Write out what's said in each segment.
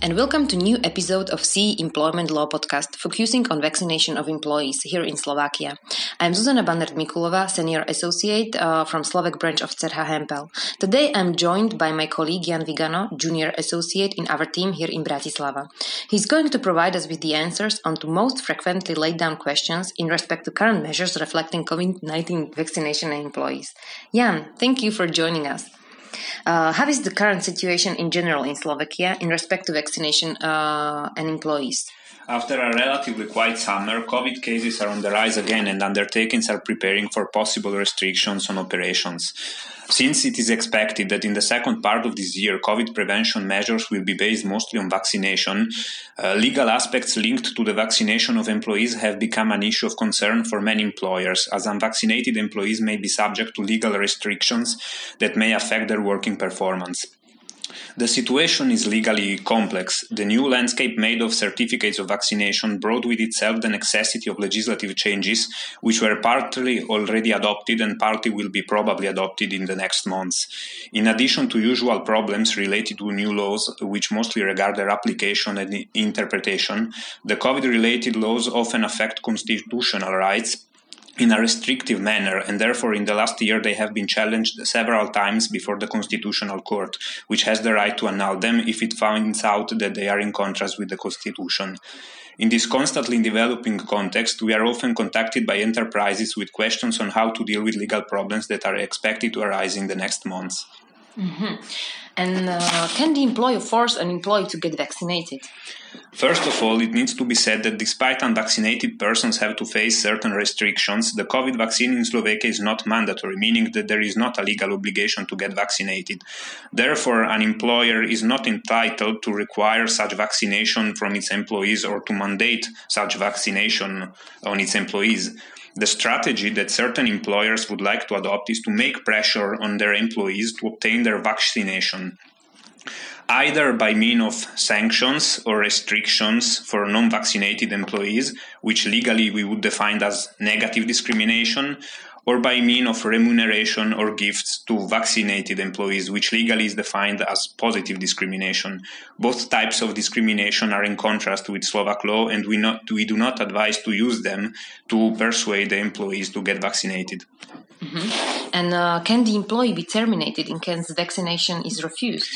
and welcome to new episode of CEE Employment Law podcast focusing on vaccination of employees here in Slovakia. I'm Zuzana Bannert-Mikulová, Senior Associate uh, from Slovak branch of CERHA Hempel. Today I'm joined by my colleague Jan Vigano, Junior Associate in our team here in Bratislava. He's going to provide us with the answers on to most frequently laid down questions in respect to current measures reflecting COVID-19 vaccination and employees. Jan, thank you for joining us. Uh, how is the current situation in general in Slovakia in respect to vaccination uh, and employees? After a relatively quiet summer, COVID cases are on the rise again and undertakings are preparing for possible restrictions on operations. Since it is expected that in the second part of this year, COVID prevention measures will be based mostly on vaccination, uh, legal aspects linked to the vaccination of employees have become an issue of concern for many employers, as unvaccinated employees may be subject to legal restrictions that may affect their working performance. The situation is legally complex. The new landscape made of certificates of vaccination brought with itself the necessity of legislative changes, which were partly already adopted and partly will be probably adopted in the next months. In addition to usual problems related to new laws, which mostly regard their application and interpretation, the COVID related laws often affect constitutional rights in a restrictive manner, and therefore in the last year they have been challenged several times before the Constitutional Court, which has the right to annul them if it finds out that they are in contrast with the Constitution. In this constantly developing context, we are often contacted by enterprises with questions on how to deal with legal problems that are expected to arise in the next months. Mm-hmm. And uh, can the employer force an employee to get vaccinated? First of all, it needs to be said that despite unvaccinated persons have to face certain restrictions, the COVID vaccine in Slovakia is not mandatory, meaning that there is not a legal obligation to get vaccinated. Therefore, an employer is not entitled to require such vaccination from its employees or to mandate such vaccination on its employees. The strategy that certain employers would like to adopt is to make pressure on their employees to obtain their vaccination either by means of sanctions or restrictions for non-vaccinated employees, which legally we would define as negative discrimination, or by means of remuneration or gifts to vaccinated employees, which legally is defined as positive discrimination. Both types of discrimination are in contrast with Slovak law, and we, not, we do not advise to use them to persuade the employees to get vaccinated. Mm-hmm. And uh, can the employee be terminated in case vaccination is refused?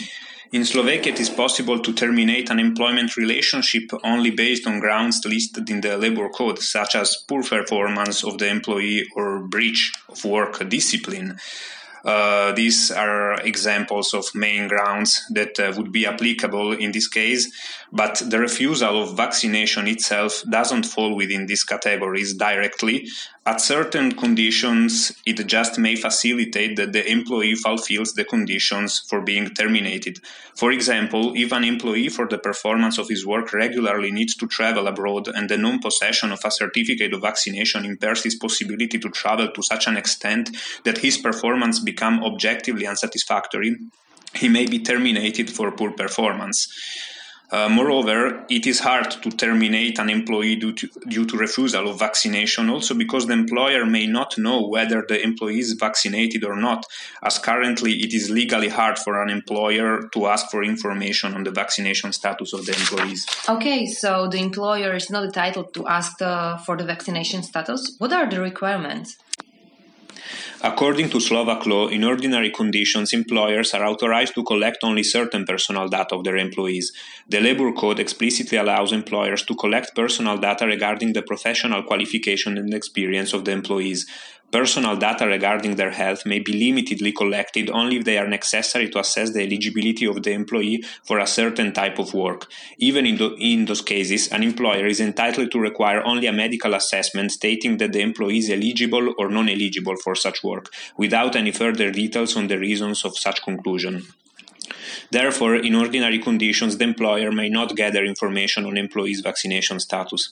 In Slovakia, it is possible to terminate an employment relationship only based on grounds listed in the labor code, such as poor performance of the employee or breach of work discipline. Uh, these are examples of main grounds that uh, would be applicable in this case, but the refusal of vaccination itself doesn't fall within these categories directly. At certain conditions, it just may facilitate that the employee fulfills the conditions for being terminated. For example, if an employee for the performance of his work regularly needs to travel abroad and the non possession of a certificate of vaccination impairs his possibility to travel to such an extent that his performance become objectively unsatisfactory, he may be terminated for poor performance. Uh, moreover, it is hard to terminate an employee due to, due to refusal of vaccination, also because the employer may not know whether the employee is vaccinated or not, as currently it is legally hard for an employer to ask for information on the vaccination status of the employees. Okay, so the employer is not entitled to ask the, for the vaccination status. What are the requirements? According to Slovak law, in ordinary conditions, employers are authorized to collect only certain personal data of their employees. The Labor Code explicitly allows employers to collect personal data regarding the professional qualification and experience of the employees. Personal data regarding their health may be limitedly collected only if they are necessary to assess the eligibility of the employee for a certain type of work. Even in, in those cases, an employer is entitled to require only a medical assessment stating that the employee is eligible or non eligible for such work, without any further details on the reasons of such conclusion. Therefore, in ordinary conditions, the employer may not gather information on employees' vaccination status.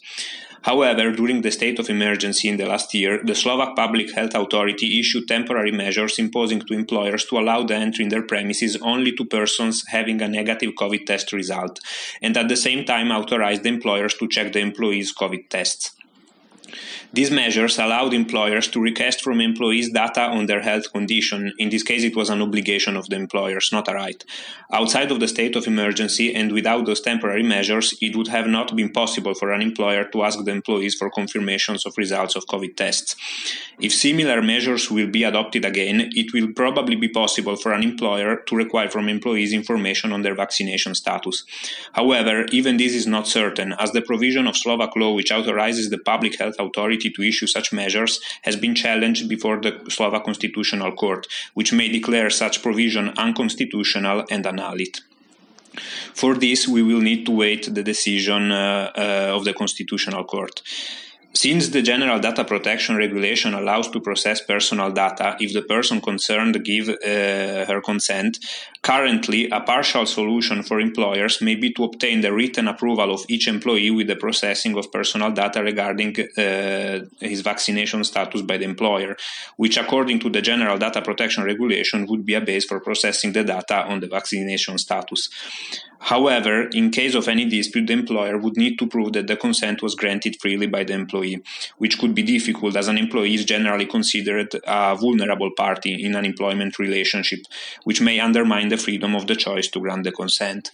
However, during the state of emergency in the last year, the Slovak Public Health Authority issued temporary measures imposing to employers to allow the entry in their premises only to persons having a negative COVID test result, and at the same time authorized the employers to check the employees' COVID tests. These measures allowed employers to request from employees data on their health condition. In this case, it was an obligation of the employers, not a right. Outside of the state of emergency and without those temporary measures, it would have not been possible for an employer to ask the employees for confirmations of results of COVID tests. If similar measures will be adopted again, it will probably be possible for an employer to require from employees information on their vaccination status. However, even this is not certain, as the provision of Slovak law which authorizes the public health authority to issue such measures has been challenged before the Slovak Constitutional Court, which may declare such provision unconstitutional and annullied. For this, we will need to wait the decision uh, uh, of the Constitutional Court. Since the General Data Protection Regulation allows to process personal data if the person concerned give uh, her consent, currently a partial solution for employers may be to obtain the written approval of each employee with the processing of personal data regarding uh, his vaccination status by the employer, which according to the General Data Protection Regulation would be a base for processing the data on the vaccination status. However, in case of any dispute, the employer would need to prove that the consent was granted freely by the employee, which could be difficult as an employee is generally considered a vulnerable party in an employment relationship, which may undermine the freedom of the choice to grant the consent.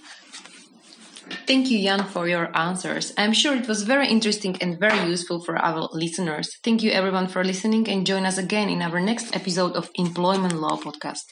Thank you, Jan, for your answers. I'm sure it was very interesting and very useful for our listeners. Thank you, everyone, for listening, and join us again in our next episode of Employment Law Podcast.